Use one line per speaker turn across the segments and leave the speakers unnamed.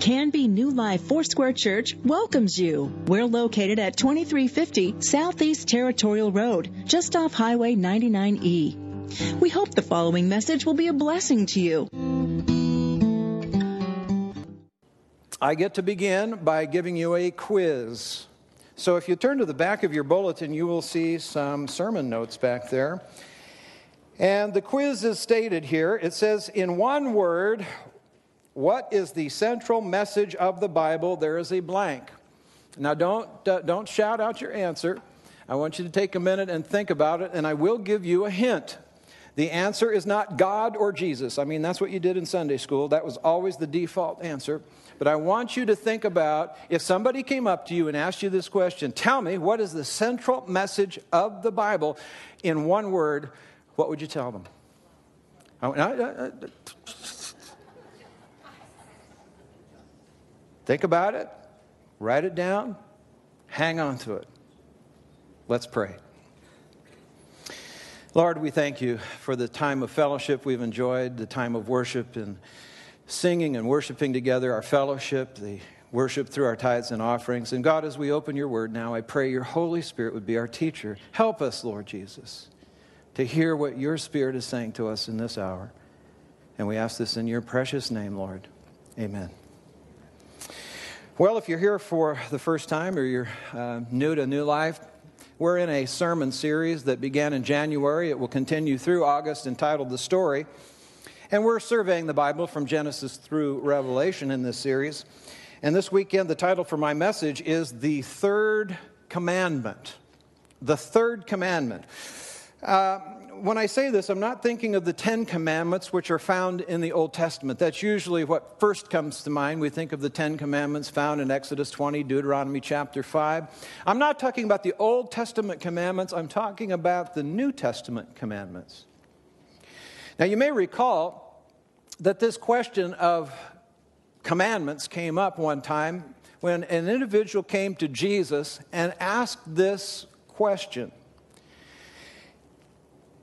Canby New Life Foursquare Church welcomes you. We're located at 2350 Southeast Territorial Road, just off Highway 99E. We hope the following message will be a blessing to you.
I get to begin by giving you a quiz. So if you turn to the back of your bulletin, you will see some sermon notes back there. And the quiz is stated here. It says, in one word, what is the central message of the Bible? There is a blank. Now, don't, uh, don't shout out your answer. I want you to take a minute and think about it, and I will give you a hint. The answer is not God or Jesus. I mean, that's what you did in Sunday school. That was always the default answer. But I want you to think about if somebody came up to you and asked you this question tell me, what is the central message of the Bible in one word? What would you tell them? Think about it, write it down, hang on to it. Let's pray. Lord, we thank you for the time of fellowship we've enjoyed, the time of worship and singing and worshiping together, our fellowship, the worship through our tithes and offerings. And God, as we open your word now, I pray your Holy Spirit would be our teacher. Help us, Lord Jesus, to hear what your Spirit is saying to us in this hour. And we ask this in your precious name, Lord. Amen. Well, if you're here for the first time or you're uh, new to New Life, we're in a sermon series that began in January. It will continue through August entitled The Story. And we're surveying the Bible from Genesis through Revelation in this series. And this weekend, the title for my message is The Third Commandment. The Third Commandment. Uh, when I say this, I'm not thinking of the Ten Commandments, which are found in the Old Testament. That's usually what first comes to mind. We think of the Ten Commandments found in Exodus 20, Deuteronomy chapter 5. I'm not talking about the Old Testament commandments, I'm talking about the New Testament commandments. Now, you may recall that this question of commandments came up one time when an individual came to Jesus and asked this question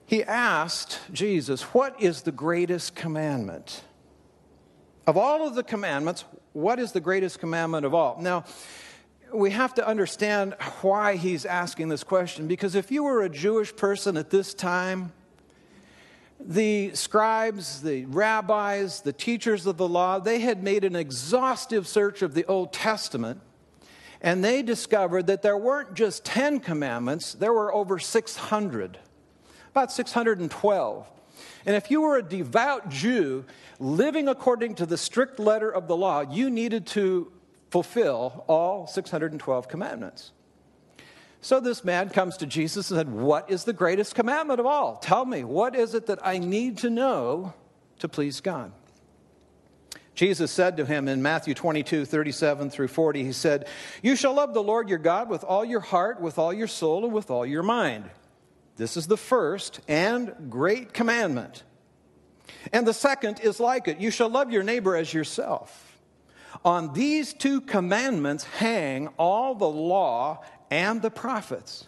he asked Jesus, What is the greatest commandment? Of all of the commandments, what is the greatest commandment of all? Now, we have to understand why he's asking this question because if you were a Jewish person at this time, the scribes, the rabbis, the teachers of the law, they had made an exhaustive search of the Old Testament and they discovered that there weren't just 10 commandments, there were over 600 about 612. And if you were a devout Jew living according to the strict letter of the law, you needed to fulfill all 612 commandments. So this man comes to Jesus and said, What is the greatest commandment of all? Tell me, what is it that I need to know to please God? Jesus said to him in Matthew 22, 37 through 40, He said, You shall love the Lord your God with all your heart, with all your soul, and with all your mind. This is the first and great commandment. And the second is like it you shall love your neighbor as yourself. On these two commandments hang all the law and the prophets.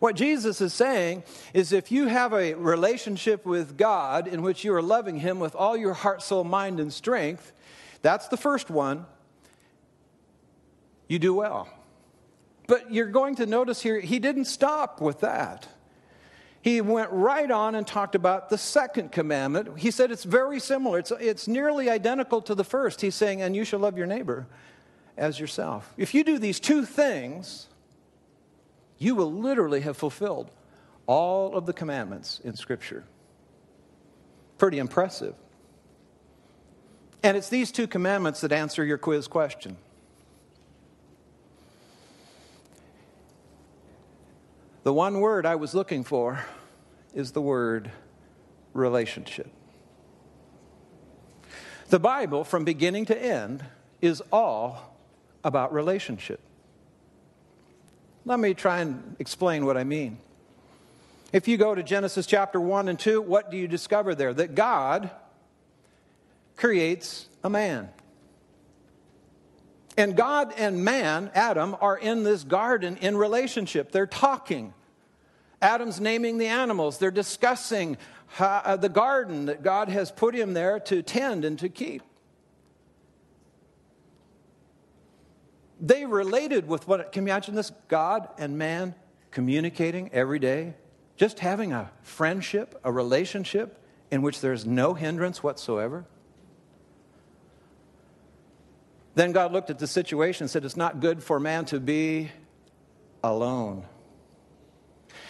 What Jesus is saying is if you have a relationship with God in which you are loving Him with all your heart, soul, mind, and strength, that's the first one, you do well. But you're going to notice here, He didn't stop with that he went right on and talked about the second commandment. He said it's very similar, it's, it's nearly identical to the first. He's saying, and you shall love your neighbor as yourself. If you do these two things, you will literally have fulfilled all of the commandments in Scripture. Pretty impressive. And it's these two commandments that answer your quiz question. The one word I was looking for is the word relationship. The Bible, from beginning to end, is all about relationship. Let me try and explain what I mean. If you go to Genesis chapter 1 and 2, what do you discover there? That God creates a man. And God and man, Adam, are in this garden in relationship. They're talking. Adam's naming the animals. They're discussing how, uh, the garden that God has put him there to tend and to keep. They related with what, can you imagine this? God and man communicating every day, just having a friendship, a relationship in which there's no hindrance whatsoever. Then God looked at the situation and said, It's not good for man to be alone.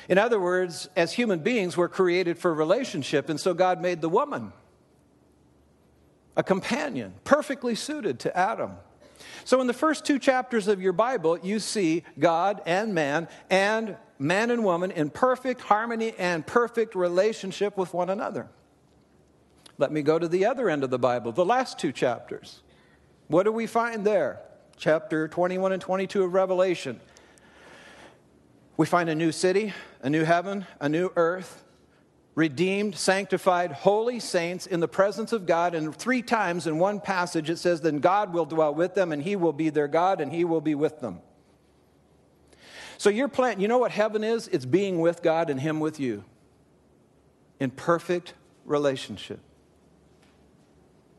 In other words, as human beings, we're created for relationship, and so God made the woman a companion, perfectly suited to Adam. So, in the first two chapters of your Bible, you see God and man, and man and woman in perfect harmony and perfect relationship with one another. Let me go to the other end of the Bible, the last two chapters. What do we find there? Chapter 21 and 22 of Revelation. We find a new city, a new heaven, a new earth, redeemed, sanctified, holy saints in the presence of God. And three times in one passage it says, Then God will dwell with them, and He will be their God, and He will be with them. So your plan, you know what heaven is? It's being with God and Him with you in perfect relationship.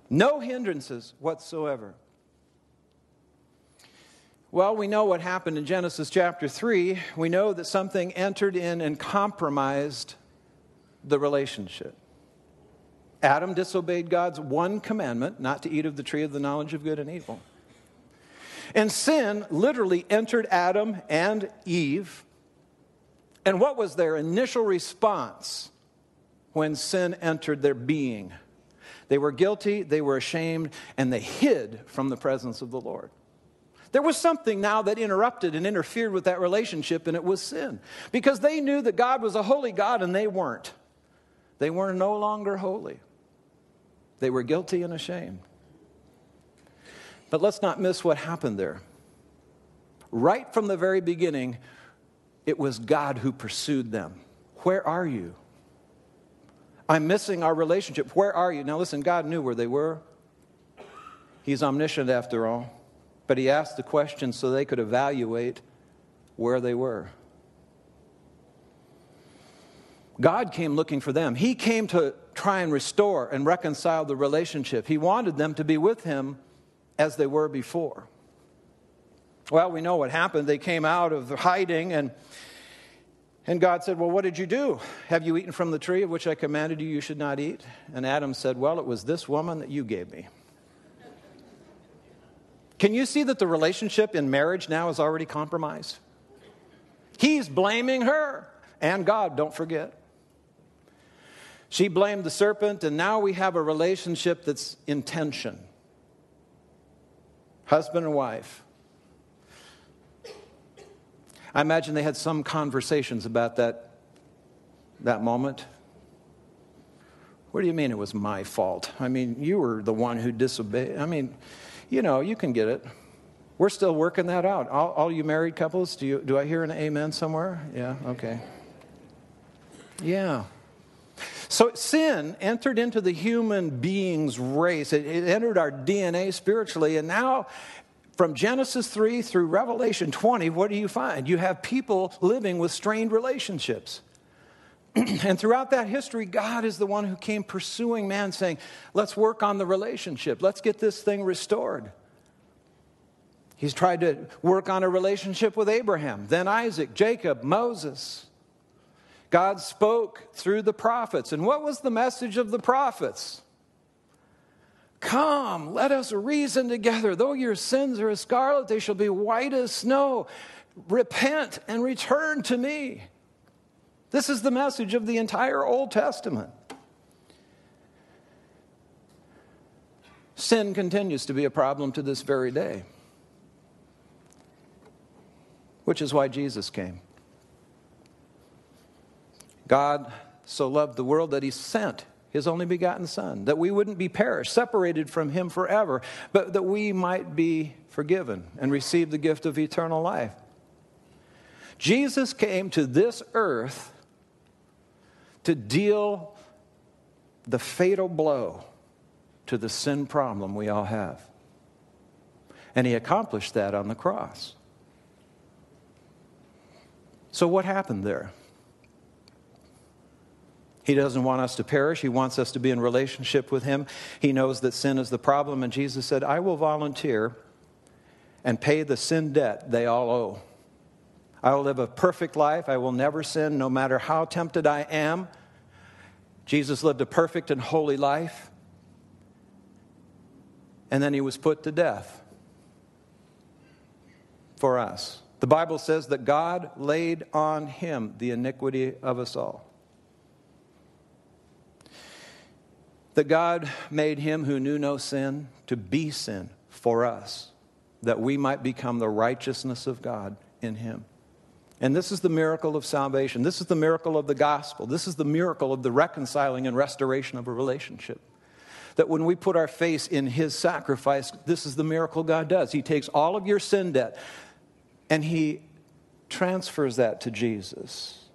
No hindrances whatsoever. Well, we know what happened in Genesis chapter 3. We know that something entered in and compromised the relationship. Adam disobeyed God's one commandment, not to eat of the tree of the knowledge of good and evil. And sin literally entered Adam and Eve. And what was their initial response when sin entered their being? They were guilty, they were ashamed, and they hid from the presence of the Lord. There was something now that interrupted and interfered with that relationship, and it was sin. Because they knew that God was a holy God, and they weren't. They were no longer holy. They were guilty and ashamed. But let's not miss what happened there. Right from the very beginning, it was God who pursued them. Where are you? I'm missing our relationship. Where are you? Now, listen, God knew where they were. He's omniscient after all. But he asked the question so they could evaluate where they were. God came looking for them. He came to try and restore and reconcile the relationship. He wanted them to be with him as they were before. Well, we know what happened. They came out of hiding, and, and God said, Well, what did you do? Have you eaten from the tree of which I commanded you you should not eat? And Adam said, Well, it was this woman that you gave me. Can you see that the relationship in marriage now is already compromised? He's blaming her and God, don't forget. She blamed the serpent, and now we have a relationship that's in tension husband and wife. I imagine they had some conversations about that, that moment. What do you mean it was my fault? I mean, you were the one who disobeyed. I mean, you know, you can get it. We're still working that out. All, all you married couples, do, you, do I hear an amen somewhere? Yeah, okay. Yeah. So sin entered into the human being's race. It, it, entered our DNA spiritually. And now, from Genesis 3 through Revelation 20, what do you find? You have people living with strained relationships. and throughout that history, God is the one who came pursuing man, saying, Let's work on the relationship. Let's get this thing restored. He's tried to work on a relationship with Abraham, then Isaac, Jacob, Moses. God spoke through the prophets. And what was the message of the prophets? Come, let us reason together. Though your sins are as scarlet, they shall be white as snow. Repent and return to me. This is the message of the entire Old Testament. Sin continues to be a problem to this very day, which is why Jesus came. God so loved the world that he sent his only begotten Son, that we wouldn't be perished, separated from him forever, but that we might be forgiven and receive the gift of eternal life. Jesus came to this earth to deal the fatal blow to the sin problem we all have. And he accomplished that on the cross. So, what happened there? He doesn't want us to perish. He wants us to be in relationship with Him. He knows that sin is the problem. And Jesus said, I will volunteer and pay the sin debt they all owe. I will live a perfect life. I will never sin, no matter how tempted I am. Jesus lived a perfect and holy life. And then he was put to death for us. The Bible says that God laid on him the iniquity of us all. That God made him who knew no sin to be sin for us, that we might become the righteousness of God in him. And this is the miracle of salvation. This is the miracle of the gospel. This is the miracle of the reconciling and restoration of a relationship. That when we put our faith in his sacrifice, this is the miracle God does. He takes all of your sin debt and he transfers that to Jesus.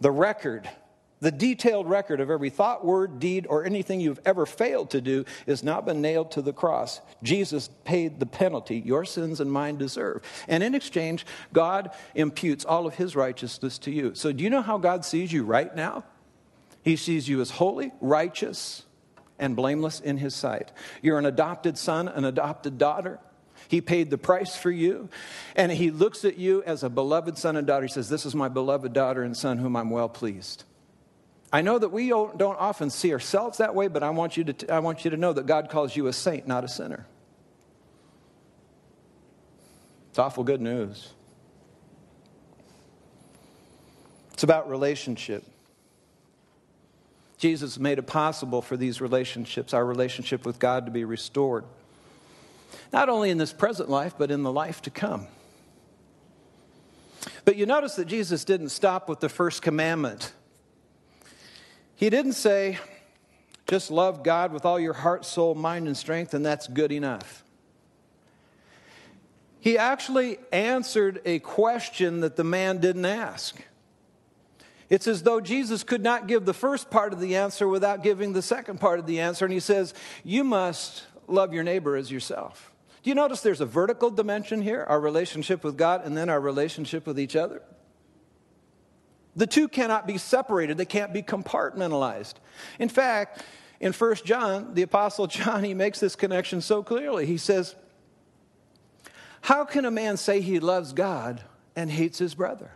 The record, the detailed record of every thought, word, deed, or anything you've ever failed to do has not been nailed to the cross. Jesus paid the penalty your sins and mine deserve. And in exchange, God imputes all of his righteousness to you. So, do you know how God sees you right now? He sees you as holy, righteous, and blameless in his sight. You're an adopted son, an adopted daughter. He paid the price for you. And he looks at you as a beloved son and daughter. He says, This is my beloved daughter and son whom I'm well pleased. I know that we don't often see ourselves that way, but I want you to, I want you to know that God calls you a saint, not a sinner. It's awful good news. It's about relationship. Jesus made it possible for these relationships, our relationship with God, to be restored not only in this present life, but in the life to come. But you notice that Jesus didn't stop with the first commandment. He didn't say, just love God with all your heart, soul, mind, and strength, and that's good enough. He actually answered a question that the man didn't ask. It's as though Jesus could not give the first part of the answer without giving the second part of the answer. And he says, You must love your neighbor as yourself. Do you notice there's a vertical dimension here, our relationship with God, and then our relationship with each other? The two cannot be separated, they can't be compartmentalized. In fact, in 1 John, the Apostle John, he makes this connection so clearly. He says, How can a man say he loves God and hates his brother?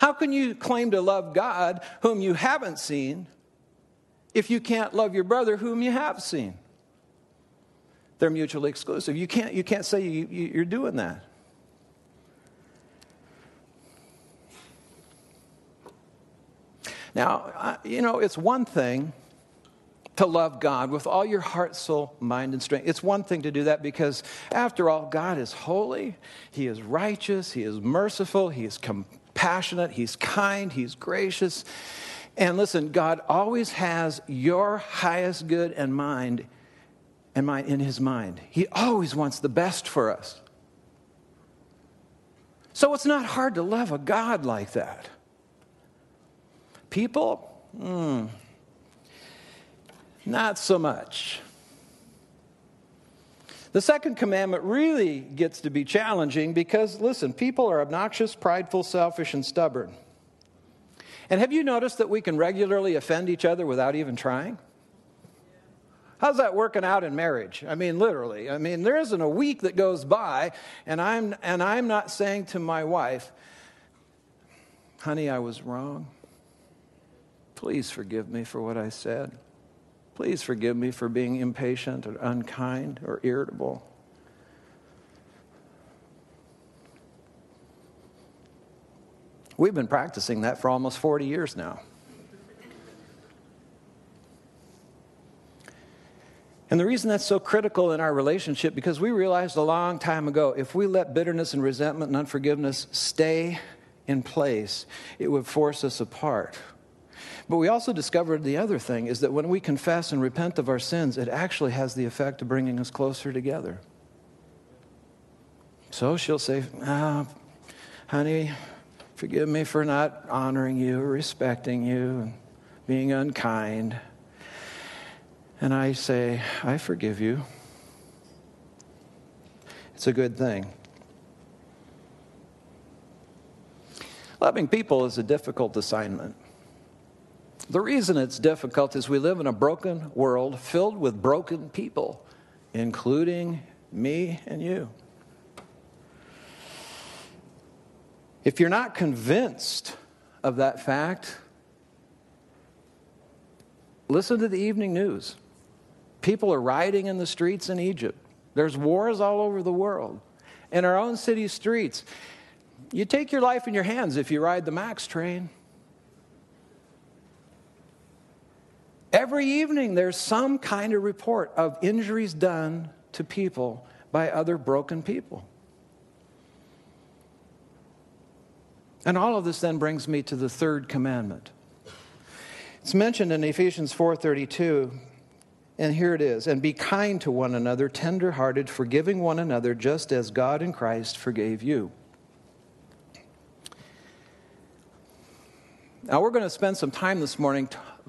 How can you claim to love God whom you haven't seen if you can't love your brother whom you have seen? They're mutually exclusive. You can't, you can't say you, you, you're doing that. Now, you know, it's one thing to love God with all your heart, soul, mind, and strength. It's one thing to do that because, after all, God is holy, He is righteous, He is merciful, He is compassionate, He's kind, He's gracious. And listen, God always has your highest good in mind and mind, in his mind. He always wants the best for us. So it's not hard to love a God like that. People, mm, not so much. The second commandment really gets to be challenging because, listen, people are obnoxious, prideful, selfish, and stubborn. And have you noticed that we can regularly offend each other without even trying? How's that working out in marriage? I mean, literally. I mean, there isn't a week that goes by, and I'm, and I'm not saying to my wife, honey, I was wrong. Please forgive me for what I said. Please forgive me for being impatient or unkind or irritable. We've been practicing that for almost 40 years now. And the reason that's so critical in our relationship, because we realized a long time ago if we let bitterness and resentment and unforgiveness stay in place, it would force us apart. But we also discovered the other thing is that when we confess and repent of our sins, it actually has the effect of bringing us closer together. So she'll say, oh, honey, forgive me for not honoring you respecting you and being unkind and I say, I forgive you. It's a good thing. Loving people is a difficult assignment. The reason it's difficult is we live in a broken world filled with broken people, including Me and you. If you're not convinced of that fact, listen to the evening news. People are rioting in the streets in Egypt. There's wars all over the world. In our own city streets, you take your life in your hands if you ride the MAX train. Every evening, there's some kind of report of injuries done to people by other broken people. And all of this then brings me to the third commandment. It's mentioned in Ephesians 4:32, and here it is, and be kind to one another, tenderhearted, forgiving one another just as God in Christ forgave you. Now we're going to spend some time this morning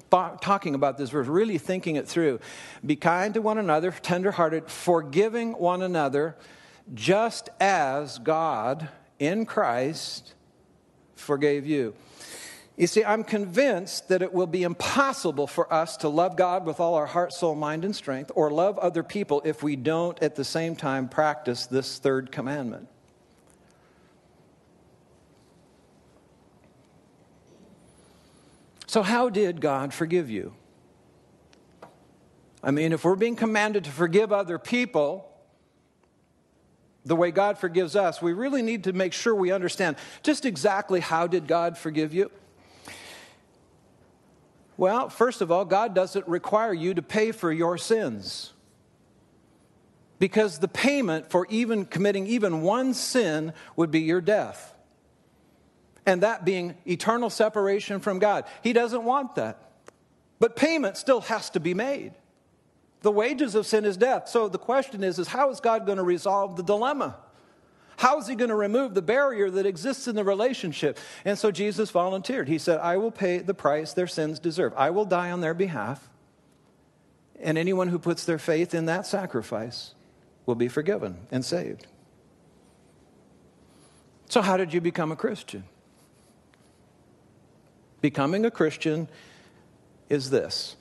talking about this verse, really thinking it through. Be kind to one another, tenderhearted, forgiving one another, just as God in Christ forgave you. You see, I'm convinced that it will be impossible for us to love God with all our heart, soul, mind, and strength, or love other people if we don't at the same time practice this third commandment. So, how did God forgive you? I mean, if we're being commanded to forgive other people the way God forgives us, we really need to make sure we understand just exactly how did God forgive you? Well, first of all, God doesn't require you to pay for your sins. Because the payment for even committing even one sin would be your death and that being eternal separation from God. He doesn't want that. But payment still has to be made. The wages of sin is death. So the question is, is how is God going to resolve the dilemma? How is he going to remove the barrier that exists in the relationship? And so Jesus volunteered. He said, I will pay the price their sins deserve. I will die on their behalf. And anyone who puts their faith in that sacrifice will be forgiven and saved. So, how did you become a Christian? Becoming a Christian is this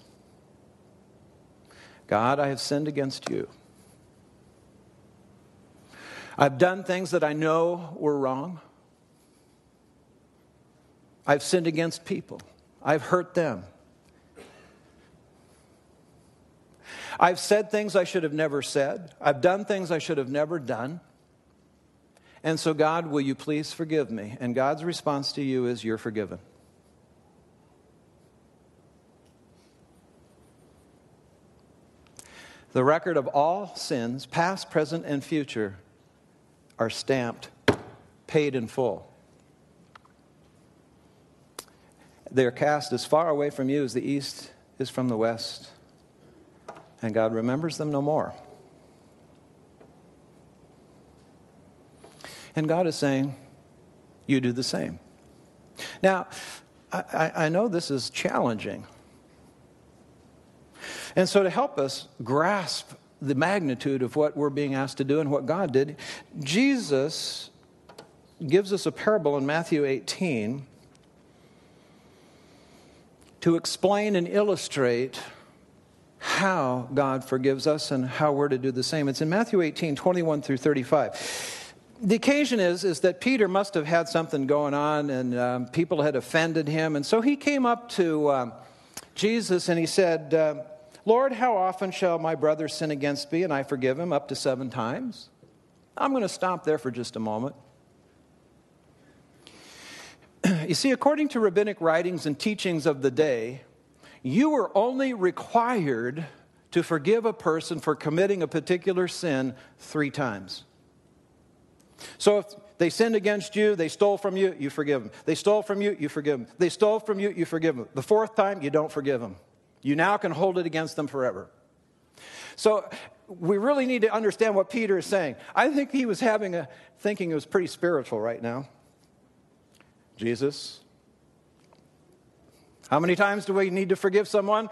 God, I have sinned against you. I've done things that I know were wrong. I've sinned against people. I've hurt them. I've said things I should have never said. I've done things I should have never done. And so, God, will you please forgive me? And God's response to you is, You're forgiven. The record of all sins, past, present, and future, are stamped, paid in full. They are cast as far away from you as the east is from the west, and God remembers them no more. And God is saying, You do the same. Now, I, I know this is challenging. And so, to help us grasp the magnitude of what we're being asked to do and what God did, Jesus gives us a parable in Matthew 18 to explain and illustrate how God forgives us and how we're to do the same. It's in Matthew 18, 21 through 35. The occasion is, is that Peter must have had something going on and um, people had offended him. And so he came up to um, Jesus and he said, uh, Lord, how often shall my brother sin against me and I forgive him? Up to seven times. I'm going to stop there for just a moment. You see, according to rabbinic writings and teachings of the day, you were only required to forgive a person for committing a particular sin three times. So if they sinned against you, they stole from you, you forgive them. They stole from you, you forgive them. They stole from you, you forgive them. The fourth time, you don't forgive them. You now can hold it against them forever. So we really need to understand what Peter is saying. I think he was having a thinking it was pretty spiritual right now. Jesus, how many times do we need to forgive someone?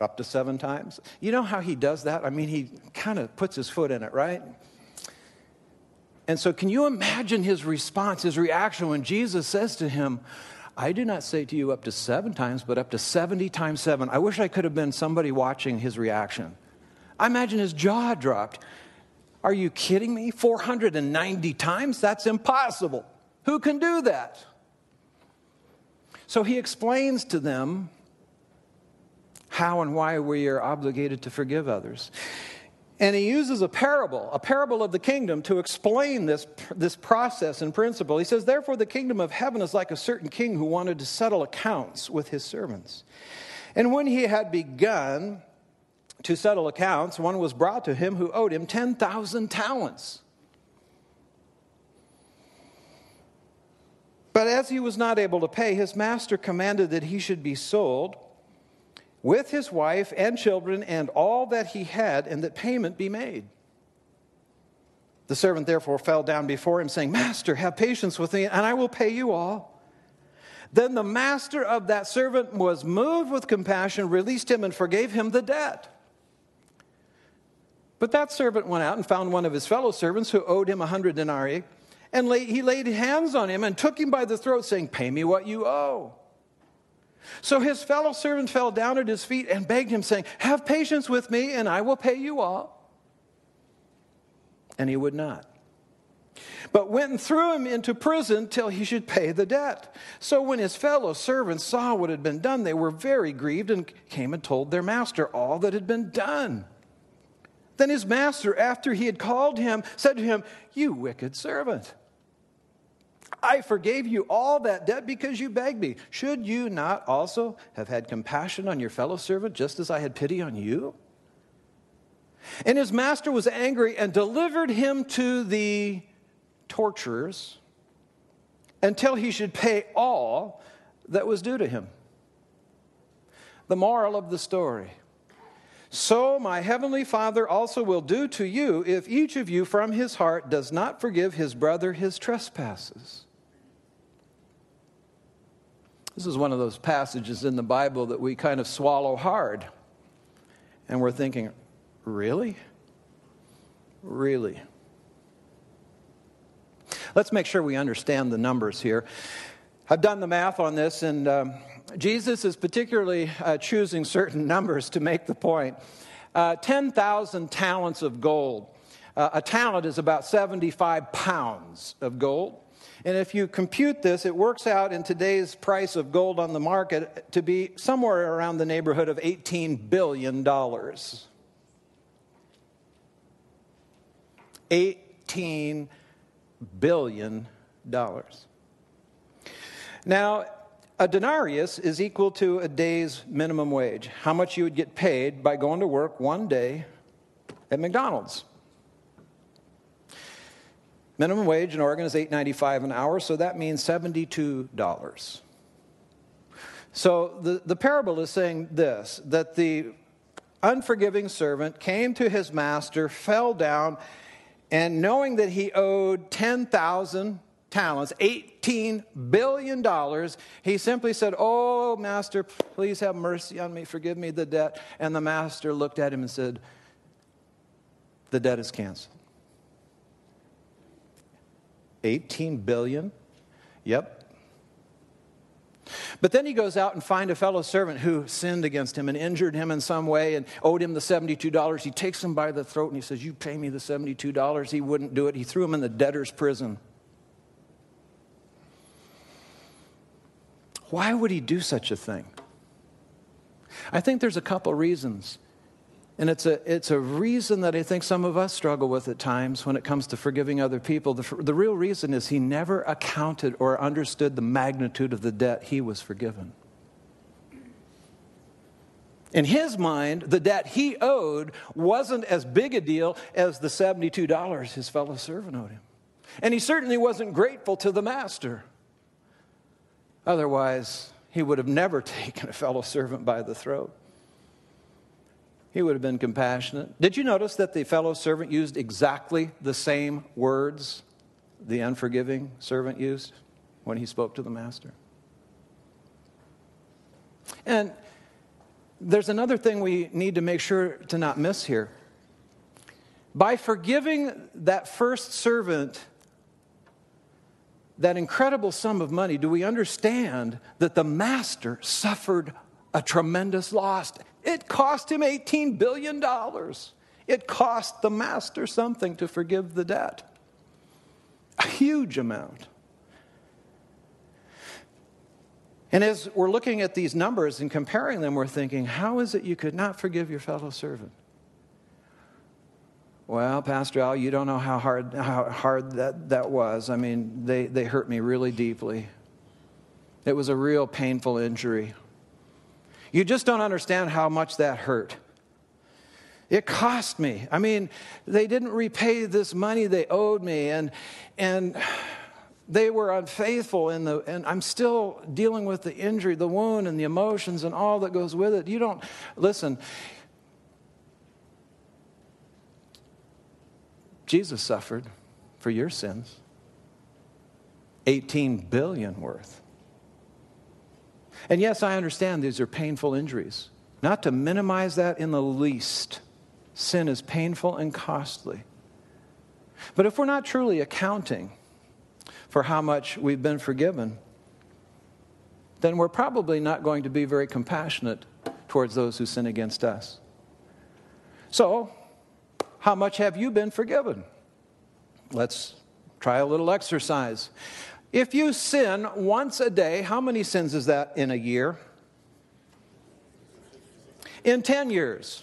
Up to seven times. You know how he does that? I mean, he kind of puts his foot in it, right? And so, can you imagine his response, his reaction when Jesus says to him, I do not say to you up to seven times, but up to 70 times seven. I wish I could have been somebody watching his reaction. I imagine his jaw dropped. Are you kidding me? 490 times? That's impossible. Who can do that? So he explains to them how and why we are obligated to forgive others. And he uses a parable, a parable of the kingdom, to explain this, this process and principle. He says, Therefore, the kingdom of heaven is like a certain king who wanted to settle accounts with his servants. And when he had begun to settle accounts, one was brought to him who owed him 10,000 talents. But as he was not able to pay, his master commanded that he should be sold with his wife and children and all that he had, and that payment be made. The servant therefore fell down before him, saying, Master, have patience with me, and I will pay you all. Then the master of that servant was moved with compassion, released him, and forgave him the debt. But that servant went out and found one of his fellow servants who owed him a hundred denarii, and he laid hands on him and took him by the throat, saying, Pay me what you owe. So his fellow servant fell down at his feet and begged him, saying, Have patience with me, and I will pay you all. And he would not. But went and threw him into prison till he should pay the debt. So when his fellow servants saw what had been done, they were very grieved and came and told their master all that had been done. Then his master, after he had called him, said to him, You wicked servant. I forgave you all that debt because you begged me. Should you not also have had compassion on your fellow servant just as I had pity on you? And his master was angry and delivered him to the torturers until he should pay all that was due to him. The moral of the story so my heavenly Father also will do to you if each of you from his heart does not forgive his brother his trespasses. This is one of those passages in the Bible that we kind of swallow hard. And we're thinking, really? Really? Let's make sure we understand the numbers here. I've done the math on this, and um, Jesus is particularly uh, choosing certain numbers to make the point. Uh, 10,000 talents of gold. Uh, a talent is about 75 pounds of gold. And if you compute this, it works out in today's price of gold on the market to be somewhere around the neighborhood of $18 billion. $18 billion. Now, a denarius is equal to a day's minimum wage, how much you would get paid by going to work one day at McDonald's. Minimum wage in Oregon is $8.95 an hour, so that means $72. So the, the parable is saying this that the unforgiving servant came to his master, fell down, and knowing that he owed 10,000 talents, $18 billion, he simply said, Oh, master, please have mercy on me, forgive me the debt. And the master looked at him and said, The debt is canceled. 18 billion? Yep. But then he goes out and finds a fellow servant who sinned against him and injured him in some way and owed him the $72. He takes him by the throat and he says, You pay me the $72. He wouldn't do it. He threw him in the debtor's prison. Why would he do such a thing? I think there's a couple reasons. And it's a, it's a reason that I think some of us struggle with at times when it comes to forgiving other people. The, the real reason is he never accounted or understood the magnitude of the debt he was forgiven. In his mind, the debt he owed wasn't as big a deal as the $72 his fellow servant owed him. And he certainly wasn't grateful to the master. Otherwise, he would have never taken a fellow servant by the throat. He would have been compassionate. Did you notice that the fellow servant used exactly the same words the unforgiving servant used when he spoke to the master? And there's another thing we need to make sure to not miss here. By forgiving that first servant that incredible sum of money, do we understand that the master suffered a tremendous loss? It cost him $18 billion It cost the master something to forgive the debt, a huge amount. And as we're looking at these numbers and comparing them, we're thinking, how is it you could not forgive your fellow servant? Well, Pastor Al, you don't know how hard, how hard that, that was. I mean, they, they hurt me really deeply. It was a real painful injury. You just don't understand how much that hurt. It cost me. I mean, they didn't repay this money they owed me, and, and they were unfaithful, in the, and I'm still dealing with the injury, the wound, and the emotions, and all that goes with it. You don't, listen, Jesus suffered for your sins, 18 billion worth. And yes, I understand these are painful injuries. Not to minimize that in the least. Sin is painful and costly. But if we're not truly accounting for how much we've been forgiven, then we're probably not going to be very compassionate towards those who sin against us. So, how much have you been forgiven? Let's try a little exercise. If you sin once a day, how many sins is that in a year? In 10 years.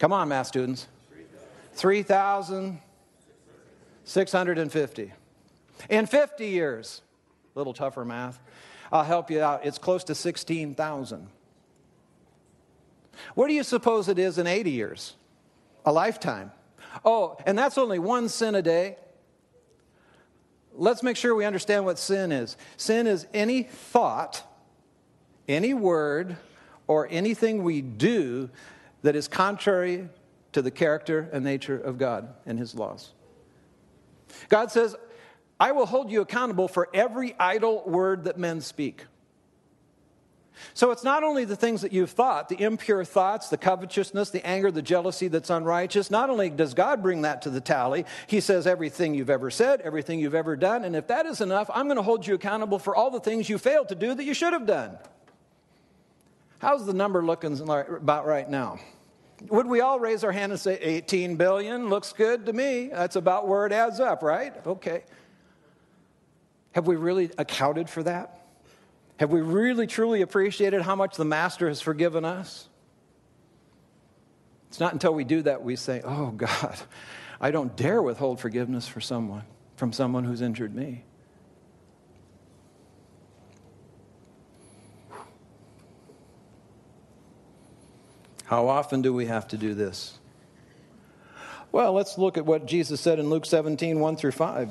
Come on, math students. 3,650. In 50 years, a little tougher math, I'll help you out. It's close to 16,000. What do you suppose it is in 80 years? A lifetime. Oh, and that's only one sin a day. Let's make sure we understand what sin is. Sin is any thought, any word, or anything we do that is contrary to the character and nature of God and His laws. God says, I will hold you accountable for every idle word that men speak. So it's not only the things that you've thought, the impure thoughts, the covetousness, the anger, the jealousy that's unrighteous. Not only does God bring that to the tally, He says everything you've ever said, everything you've ever done. And if that is enough, I'm going to hold you accountable for all the things you failed to do that you should have done. How's the number looking about right now? Would we all raise our hand and say 18 billion? Looks good to me. That's about where it adds up, right? Okay. Have we really accounted for that? Have we really truly appreciated how much the Master has forgiven us? It's not until we do that we say, Oh God, I don't dare withhold forgiveness for someone, from someone who's injured me. How often do we have to do this? Well, let's look at what Jesus said in Luke 17, 1 through 5.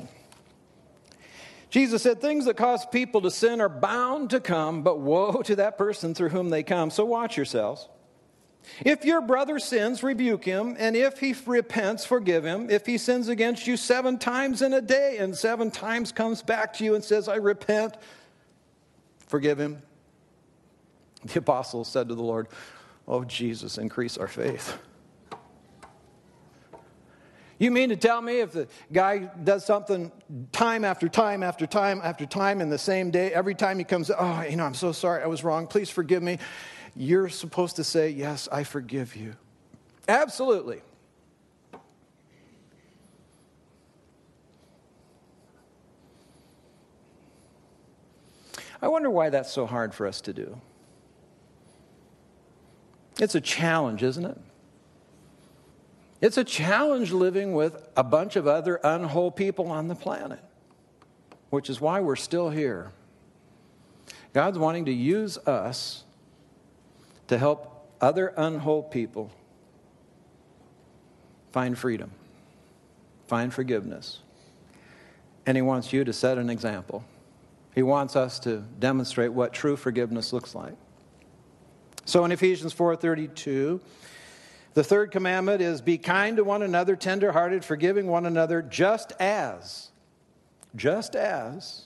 Jesus said, Things that cause people to sin are bound to come, but woe to that person through whom they come. So watch yourselves. If your brother sins, rebuke him, and if he repents, forgive him. If he sins against you seven times in a day and seven times comes back to you and says, I repent, forgive him. The apostles said to the Lord, Oh, Jesus, increase our faith. You mean to tell me if the guy does something time after time after time after time in the same day, every time he comes, oh, you know, I'm so sorry, I was wrong, please forgive me, you're supposed to say, yes, I forgive you. Absolutely. I wonder why that's so hard for us to do. It's a challenge, isn't it? It's a challenge living with a bunch of other unwhole people on the planet, which is why we're still here. God's wanting to use us to help other unwhole people find freedom, find forgiveness. And He wants you to set an example. He wants us to demonstrate what true forgiveness looks like. So in Ephesians 4:32, the third commandment is be kind to one another, tenderhearted, forgiving one another, just as, just as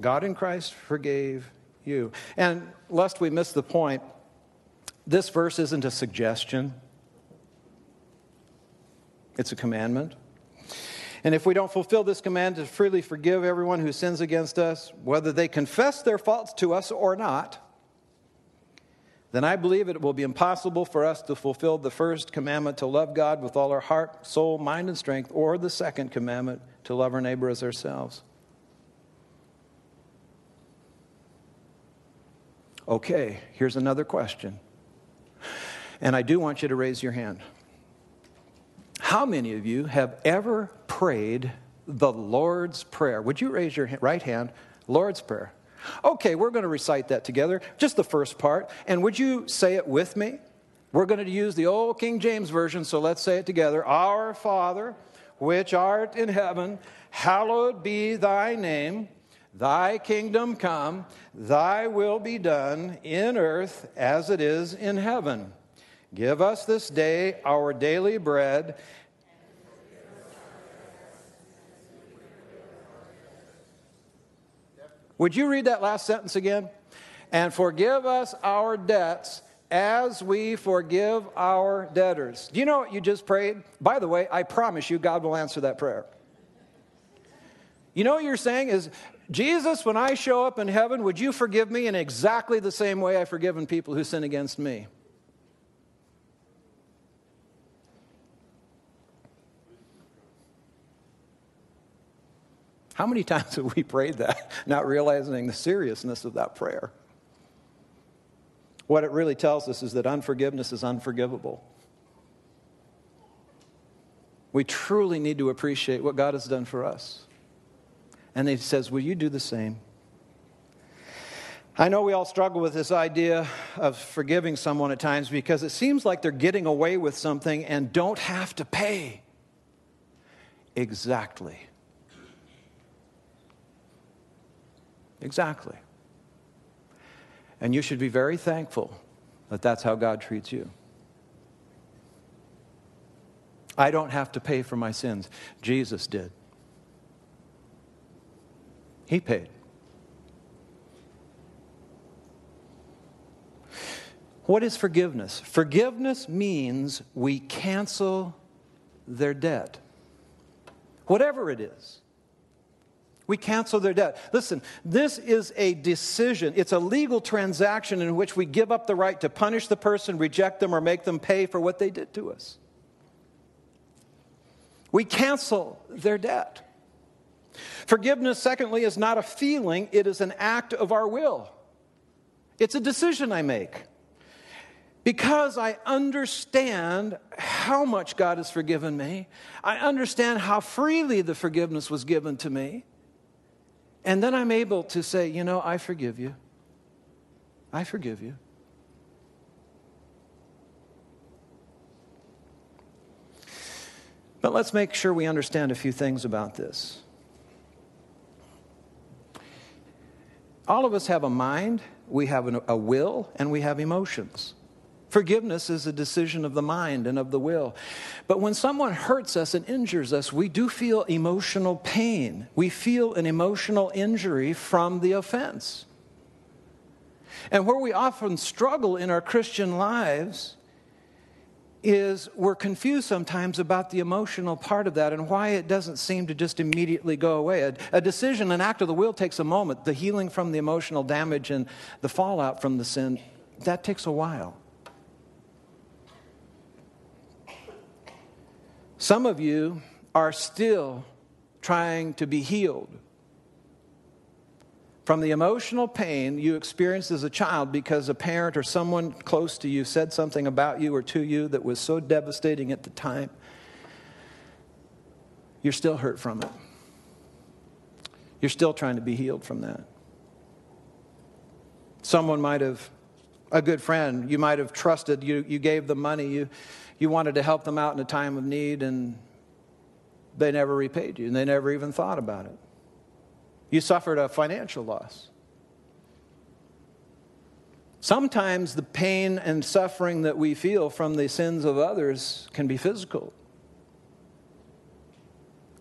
God in Christ forgave you. And lest we miss the point, this verse isn't a suggestion, it's a commandment. And if we don't fulfill this command to freely forgive everyone who sins against us, whether they confess their faults to us or not, then I believe it will be impossible for us to fulfill the first commandment to love God with all our heart, soul, mind, and strength, or the second commandment to love our neighbor as ourselves. Okay, here's another question. And I do want you to raise your hand. How many of you have ever prayed the Lord's Prayer? Would you raise your right hand? Lord's Prayer. Okay, we're going to recite that together, just the first part. And would you say it with me? We're going to use the old King James Version, so let's say it together. Our Father, which art in heaven, hallowed be thy name. Thy kingdom come, thy will be done in earth as it is in heaven. Give us this day our daily bread Would you read that last sentence again? And forgive us our debts as we forgive our debtors. Do you know what you just prayed? By the way, I promise you, God will answer that prayer. You know what you're saying is, Jesus, when I show up in heaven, would you forgive me in exactly the same way I've forgiven people who sin against me? How many times have we prayed that, not realizing the seriousness of that prayer? What it really tells us is that unforgiveness is unforgivable. We truly need to appreciate what God has done for us. And He says, Will you do the same? I know we all struggle with this idea of forgiving someone at times because it seems like they're getting away with something and don't have to pay. Exactly. Exactly. And you should be very thankful that that's how God treats you. I don't have to pay for my sins. Jesus did. He paid. What is forgiveness? Forgiveness means we cancel their debt, whatever it is. We cancel their debt. Listen, this is a decision. It's a legal transaction in which we give up the right to punish the person, reject them, or make them pay for what they did to us. We cancel their debt. Forgiveness, secondly, is not a feeling, it is an act of our will. It's a decision I make. Because I understand how much God has forgiven me, I understand how freely the forgiveness was given to me. And then I'm able to say, you know, I forgive you. I forgive you. But let's make sure we understand a few things about this. All of us have a mind, we have a will, and we have emotions. Forgiveness is a decision of the mind and of the will. But when someone hurts us and injures us, we do feel emotional pain. We feel an emotional injury from the offense. And where we often struggle in our Christian lives is we're confused sometimes about the emotional part of that and why it doesn't seem to just immediately go away. A, a, decision, an act of the will takes a moment. The healing from the emotional damage and the fallout from the sin, that takes a while. Some of you are still trying to be healed from the emotional pain you experienced as a child because a parent or someone close to you said something about you or to you that was so devastating at the time. You're still hurt from it. You're still trying to be healed from that. Someone might have, a good friend, you might have trusted, you, you gave them money, you you wanted to help them out in a time of need, and they never repaid you, and they never even thought about it. You suffered a financial loss. Sometimes the pain and suffering that we feel from the sins of others can be physical.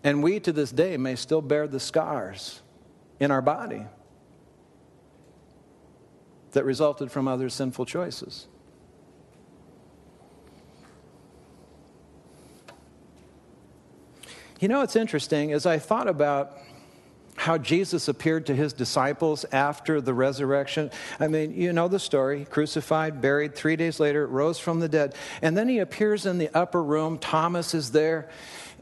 And we to this day may still bear the scars in our body that resulted from other sinful choices. You know, what's interesting as I thought about how Jesus appeared to his disciples after the resurrection? I mean, you know the story crucified, buried, three days later, rose from the dead. And then he appears in the upper room. Thomas is there.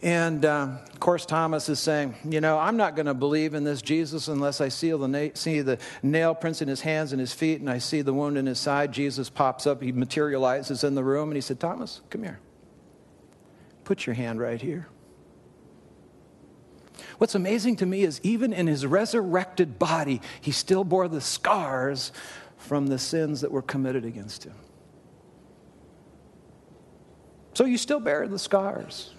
And um, of course, Thomas is saying, You know, I'm not going to believe in this Jesus unless I see the, na- see the nail prints in his hands and his feet and I see the wound in his side. Jesus pops up, he materializes in the room, and he said, Thomas, come here. Put your hand right here. What's amazing to me is even in his resurrected body, he still bore the scars from the sins that were committed against him. So you still bear the scars.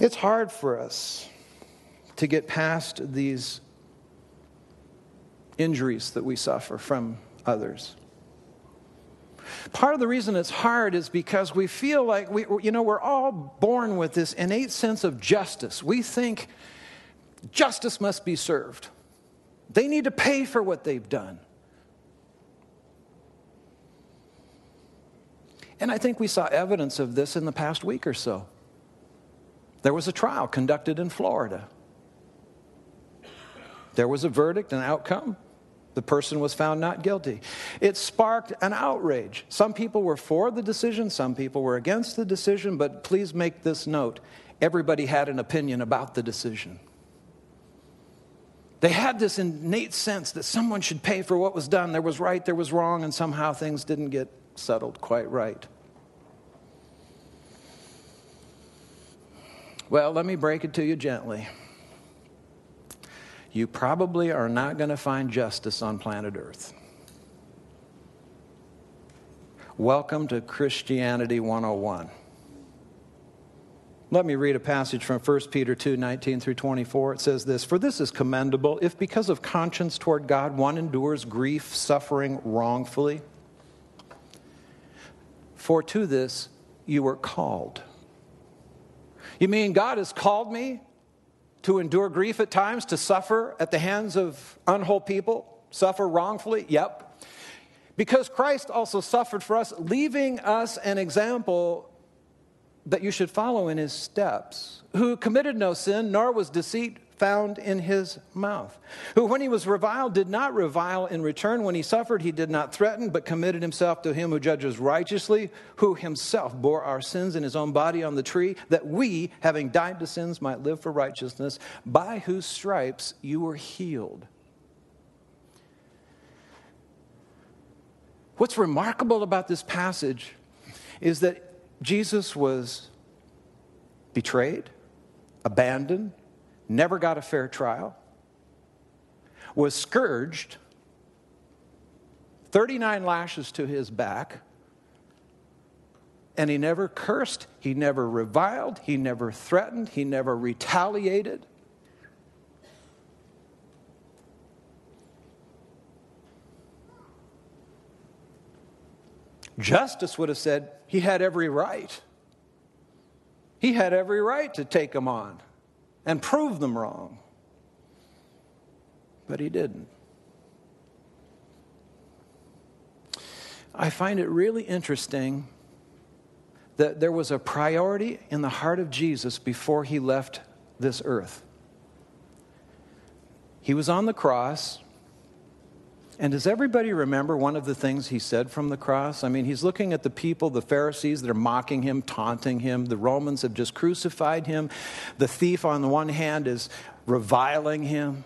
It's hard for us to get past these injuries that we suffer from others. Part of the reason it's hard is because we feel like we, you know, we're all born with this innate sense of justice. We think justice must be served. They need to pay for what they've done. And I think we saw evidence of this in the past week or so. There was a trial conducted in Florida. There was a verdict, an outcome. The person was found not guilty. It sparked an outrage. Some people were for the decision, some people were against the decision, but please make this note everybody had an opinion about the decision. They had this innate sense that someone should pay for what was done. There was right, there was wrong, and somehow things didn't get settled quite right. Well, let me break it to you gently. You probably are not going to find justice on planet Earth. Welcome to Christianity 101. Let me read a passage from 1 Peter 2 19 through 24. It says this For this is commendable if because of conscience toward God one endures grief, suffering wrongfully. For to this you were called. You mean God has called me to endure grief at times, to suffer at the hands of unwhole people, suffer wrongfully? Yep. Because Christ also suffered for us, leaving us an example that you should follow in his steps, who committed no sin, nor was deceit found in his mouth. Who, when he was reviled, did not revile in return. When he suffered, he did not threaten, but committed himself to him who judges righteously, who himself bore our sins in his own body on the tree, that we, having died to sins, might live for righteousness, by whose stripes you were healed. What's remarkable about this passage is that Jesus was betrayed, abandoned, never got a fair trial, was scourged, 39 lashes to his back, and he never cursed, he never reviled, he never threatened, he never retaliated. Justice would have said he had every right. He had every right to take him on and prove them wrong. But he didn't. I find it really interesting that there was a priority in the heart of Jesus before he left this earth. He was on the cross. And does everybody remember one of the things he said from the cross? I mean, he's looking at the people, the Pharisees that are mocking him, taunting him. The Romans have just crucified him. The thief, on the one hand, is reviling him.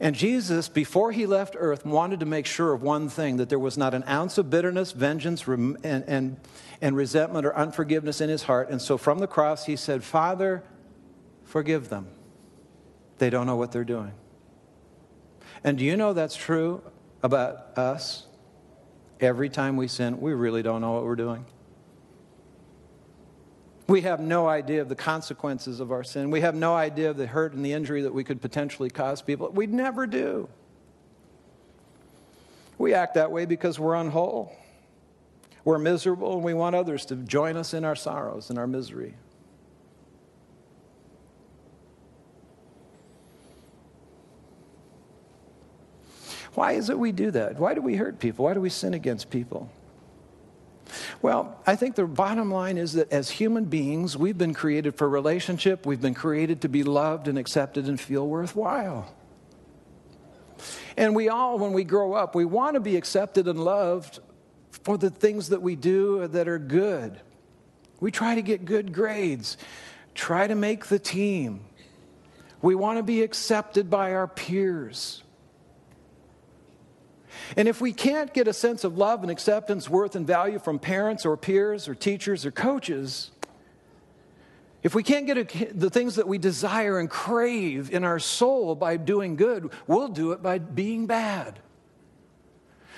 And Jesus, before he left earth, wanted to make sure of one thing that there was not an ounce of bitterness, vengeance, and, and, and resentment or unforgiveness in his heart. And so from the cross, he said, Father, forgive them. They don't know what they're doing. And do you know that's true about us? Every time we sin, we really don't know what we're doing. We have no idea of the consequences of our sin. We have no idea of the hurt and the injury that we could potentially cause people. We never do. We act that way because we're unwhole. We're miserable and we want others to join us in our sorrows and our misery. Why is it we do that? Why do we hurt people? Why do we sin against people? Well, I think the bottom line is that as human beings, we've been created for relationship, we've been created to be loved and accepted and feel worthwhile. And we all, when we grow up, we want to be accepted and loved for the things that we do that are good. We try to get good grades, try to make the team. We want to be accepted by our peers. And if we can't get a sense of love and acceptance, worth, and value from parents or peers or teachers or coaches, if we can't get the things that we desire and crave in our soul by doing good, we'll do it by being bad.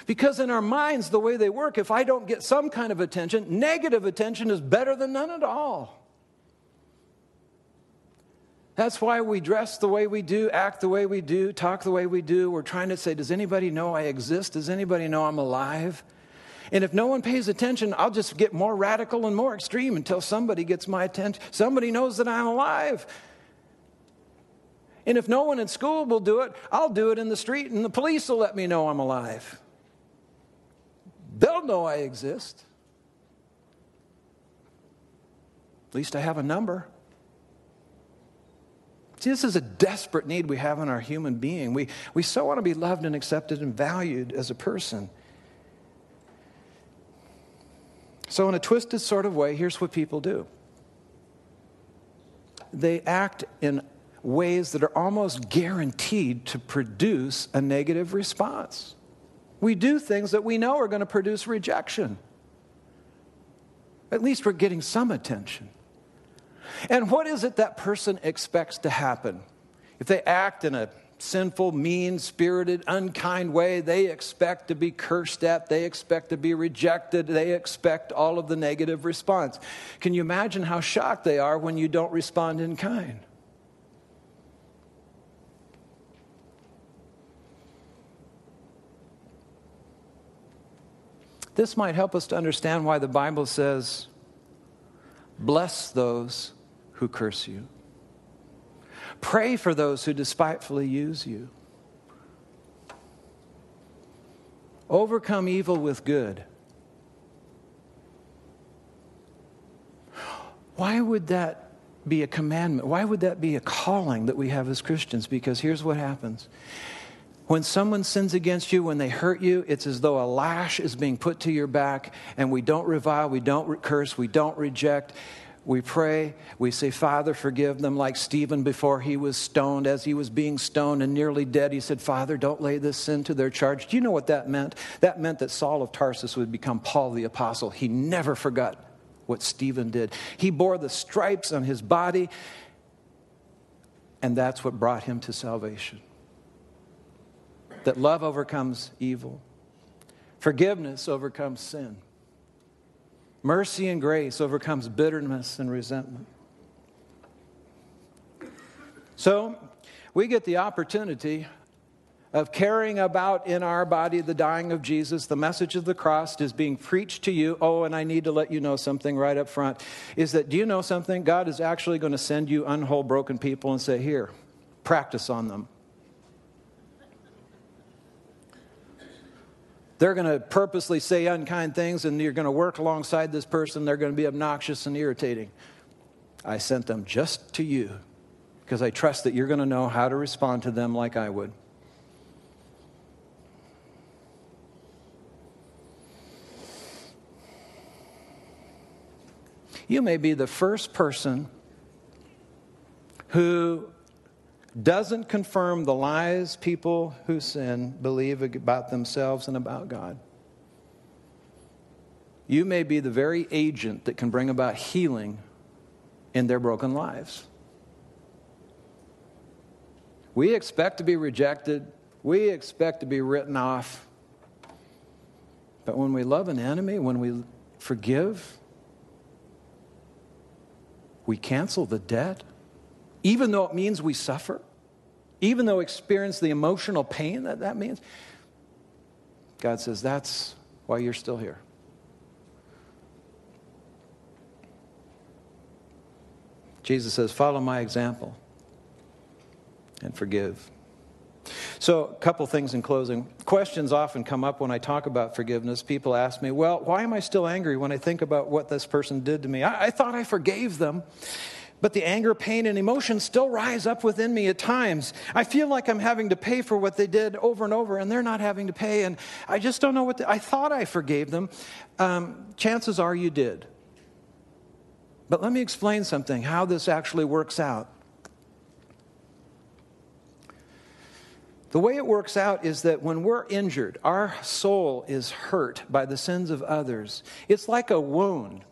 Because in our minds, the way they work, if I don't get some kind of attention, negative attention is better than none at all. That's why we dress the way we do, act the way we do, talk the way we do. We're trying to say, Does anybody know I exist? Does anybody know I'm alive? And if no one pays attention, I'll just get more radical and more extreme until somebody gets my attention. Somebody knows that I'm alive. And if no one in school will do it, I'll do it in the street and the police will let me know I'm alive. They'll know I exist. At least I have a number. See, this is a desperate need we have in our human being. We, we so want to be loved and accepted and valued as a person. So, in a twisted sort of way, here's what people do they act in ways that are almost guaranteed to produce a negative response. We do things that we know are going to produce rejection. At least we're getting some attention. And what is it that person expects to happen? If they act in a sinful, mean spirited, unkind way, they expect to be cursed at, they expect to be rejected, they expect all of the negative response. Can you imagine how shocked they are when you don't respond in kind? This might help us to understand why the Bible says, Bless those who curse you. Pray for those who despitefully use you. Overcome evil with good. Why would that be a commandment? Why would that be a calling that we have as Christians? Because here's what happens when someone sins against you, when they hurt you, it's as though a lash is being put to your back, and we don't revile, we don't curse, we don't reject. We pray, we say, Father, forgive them, like Stephen before he was stoned. As he was being stoned and nearly dead, he said, Father, don't lay this sin to their charge. Do you know what that meant? That meant that Saul of Tarsus would become Paul the Apostle. He never forgot what Stephen did. He bore the stripes on his body, and that's what brought him to salvation that love overcomes evil, forgiveness overcomes sin, mercy and grace overcomes bitterness and resentment. So, we get the opportunity of carrying about in our body the dying of Jesus. The message of the cross is being preached to you. Oh, and I need to let you know something right up front is that do you know something? God is actually going to send you unwhole, broken people and say, Here, practice on them. They're going to purposely say unkind things, and you're going to work alongside this person. They're going to be obnoxious and irritating. I sent them just to you because I trust that you're going to know how to respond to them like I would. You may be the first person who doesn't confirm the lies people who sin believe about themselves and about God. You may be the very agent that can bring about healing in their broken lives. We expect to be rejected, we expect to be written off. But when we love an enemy, when we forgive, we cancel the debt even though it means we suffer, even though experience the emotional pain that that means, God says, that's why you're still here. Jesus says, follow my example and forgive. So, a couple things in closing. Questions often come up when I talk about forgiveness. People ask me, Well, why am I still angry when I think about what this person did to me? I, I thought I forgave them. But the anger, pain, and emotion still rise up within me at times. I feel like I'm having to pay for what they did over and over, and they're not having to pay. And I just don't know what the, I thought I forgave them. Um, chances are you did. But let me explain something how this actually works out. The way it works out is that when we're injured, our soul is hurt by the sins of others. It's like a wound.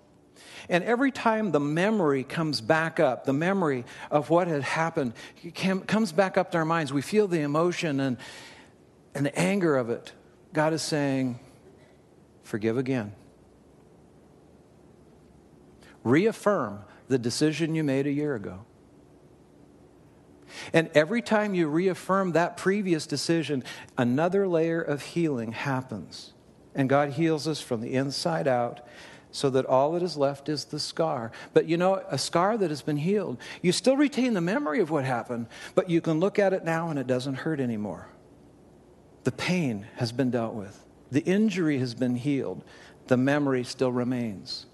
And every time the memory comes back up, the memory of what had happened comes back up to our minds. We feel the emotion and, and the anger of it. God is saying, Forgive again. Reaffirm the decision you made a year ago. And every time you reaffirm that previous decision, another layer of healing happens. And God heals us from the inside out so that all that is left is the scar. But you know, a scar that has been healed, you still retain the memory of what happened, but you can look at it now and it doesn't hurt anymore. The pain has been dealt with, the injury has been healed, the memory still remains.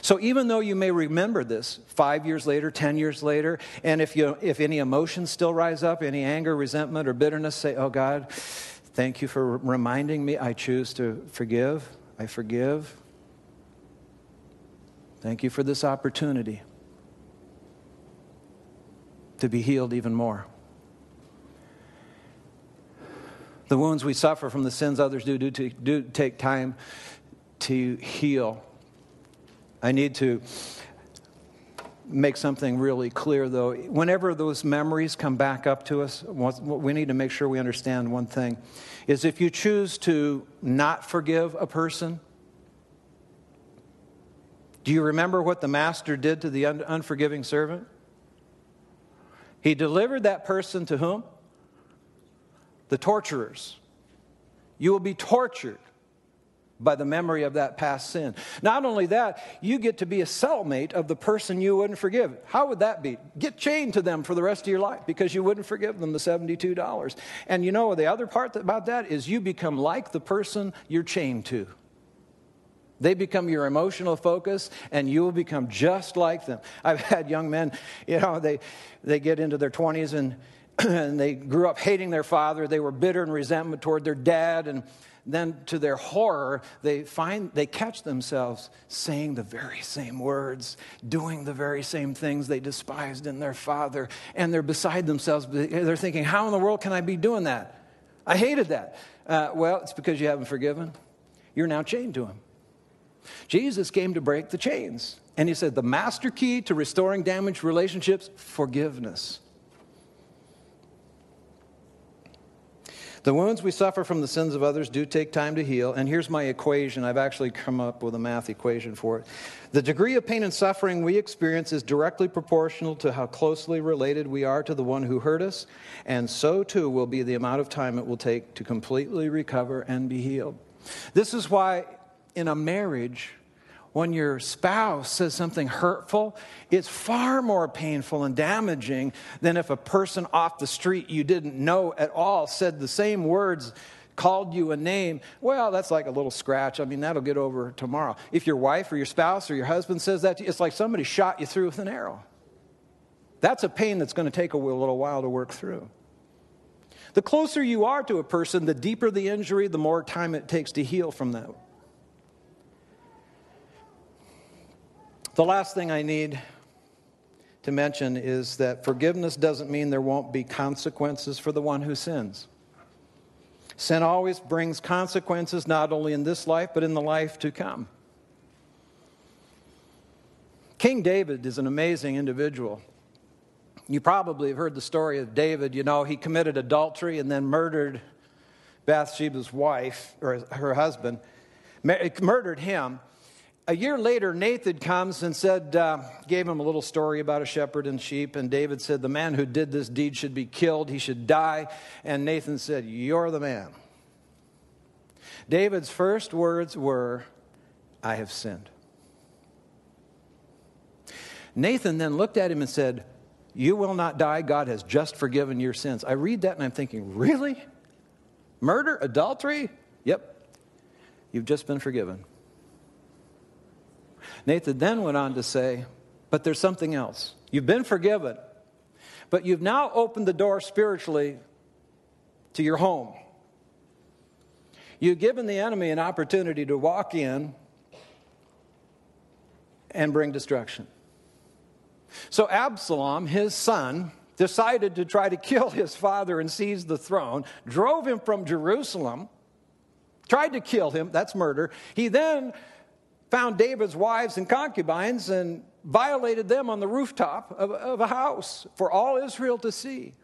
So even though you may remember this five years later, 10 years later, and if, you, if any emotions still rise up, any anger, resentment, or bitterness, say, Oh God, thank you for reminding me. I choose to forgive. I forgive. Thank you for this opportunity to be healed even more. The wounds we suffer from the sins others do do, do take time to heal. I need to make something really clear, though. Whenever those memories come back up to us, we need to make sure we understand one thing is if you choose to not forgive a person, do you remember what the master did to the unforgiving servant? He delivered that person to whom? The torturers. You will be tortured by the memory of that past sin. Not only that, you get to be a cellmate of the person you wouldn't forgive. How would that be? Get chained to them for the rest of your life because you wouldn't forgive them the $72. And you know, the other part about that is you become like the person you're chained to. They become your emotional focus, and you will become just like them. I've had young men, you know, they, they get into their 20s and, and they grew up hating their father. They were bitter and resentment toward their dad, and then to their horror, they find they catch themselves saying the very same words, doing the very same things they despised in their father, and they're beside themselves. They're thinking, "How in the world can I be doing that? I hated that." Uh, well, it's because you haven't forgiven. You're now chained to him. Jesus came to break the chains, and he said, "The master key to restoring damaged relationships: forgiveness." The wounds we suffer from the sins of others do take time to heal. And here's my equation. I've actually come up with a math equation for it. The degree of pain and suffering we experience is directly proportional to how closely related we are to the one who hurt us, and so too will be the amount of time it will take to completely recover and be healed. This is why in a marriage, when your spouse says something hurtful, it's far more painful and damaging than if a person off the street you didn't know at all said the same words, called you a name. Well, that's like a little scratch. I mean, that'll get over tomorrow. If your wife or your spouse or your husband says that, it's like somebody shot you through with an arrow. That's a pain that's going to take a little while to work through. The closer you are to a person, the deeper the injury, the more time it takes to heal from that. The last thing I need to mention is that forgiveness doesn't mean there won't be consequences for the one who sins. Sin always brings consequences, not only in this life, but in the life to come. King David is an amazing individual. You probably have heard the story of David. You know, he committed adultery and then murdered Bathsheba's wife, or her husband, murdered him a year later, Nathan comes and said, uh, gave him a little story about a shepherd and sheep. And David said, The man who did this deed should be killed, he should die. And Nathan said, You're the man. David's first words were, I have sinned. Nathan then looked at him and said, You will not die. God has just forgiven your sins. I read that and I'm thinking, really? Murder? Adultery? Yep. You've just been forgiven. Nathan then went on to say, but there's something else. You've been forgiven, but you've now opened the door spiritually to your home. You've given the enemy an opportunity to walk in and bring destruction. So Absalom, his son, decided to try to kill his father and seize the throne, drove him from Jerusalem, tried to kill him, that's murder. He then found David's wives and concubines and violated them on the rooftop of, of a house for all Israel to see.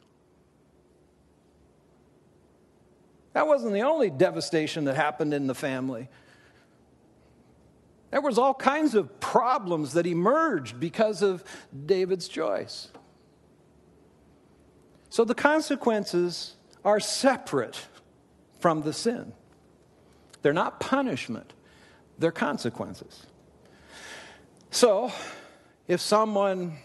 That wasn't the only devastation that happened in the family. There was all kinds of problems that emerged because of David's choice. So the consequences are separate from the sin. They're not punishment, they're consequences. So, if someone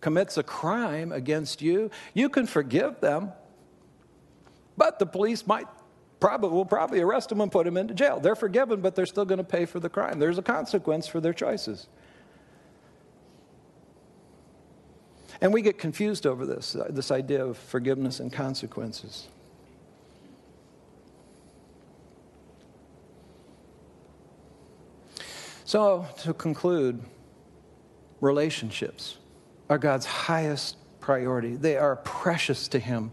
commits a crime against you, you can forgive them, but the police might probably will probably arrest them and put them into jail. They're forgiven, but they're still going to pay for the crime. There's a consequence for their choices. And we get confused over this, uh, this idea of forgiveness and consequences. So, to conclude, relationships are God's highest priority. They are precious to Him,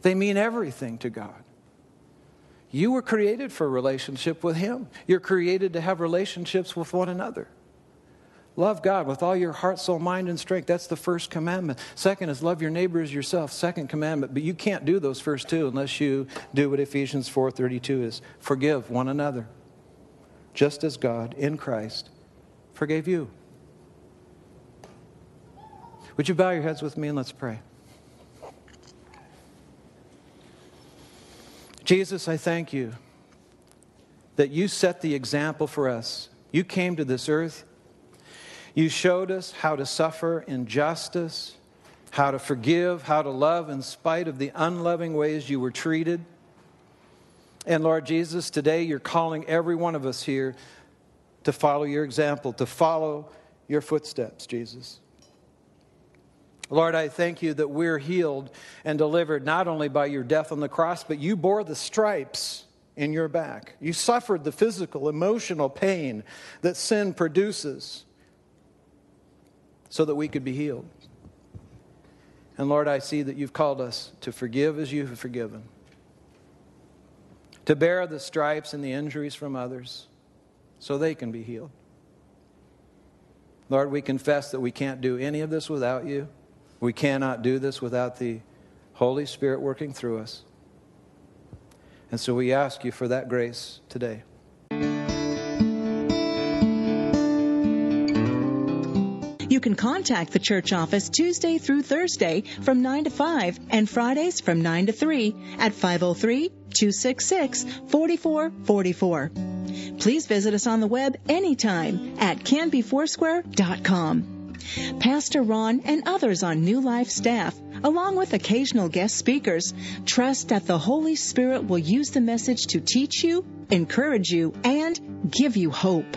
they mean everything to God. You were created for relationship with Him. You're created to have relationships with one another. Love God with all your heart, soul, mind, and strength. That's the first commandment. Second is love your neighbor as yourself. Second commandment. But you can't do those first two unless you do what Ephesians 4:32 is. Forgive one another. Just as God in Christ forgave you. Would you bow your heads with me and let's pray? Jesus, I thank you that you set the example for us. You came to this earth. You showed us how to suffer injustice, how to forgive, how to love in spite of the unloving ways you were treated. And Lord Jesus, today you're calling every one of us here to follow your example, to follow your footsteps, Jesus. Lord, I thank you that we're healed and delivered not only by your death on the cross, but you bore the stripes in your back. You suffered the physical, emotional pain that sin produces so that we could be healed. And Lord, I see that you've called us to forgive as you have forgiven, to bear the stripes and the injuries from others so they can be healed. Lord, we confess that we can't do any of this without you. We cannot do this without the Holy Spirit working through us. And so we ask you for that grace today.
You can contact the church office Tuesday through Thursday from 9 to 5 and Fridays from 9 to 3 at 503 266 4444. Please visit us on the web anytime at canbyfoursquare.com. Pastor Ron and others on New Life staff, along with occasional guest speakers, trust that the Holy Spirit will use the message to teach you, encourage you, and give you hope.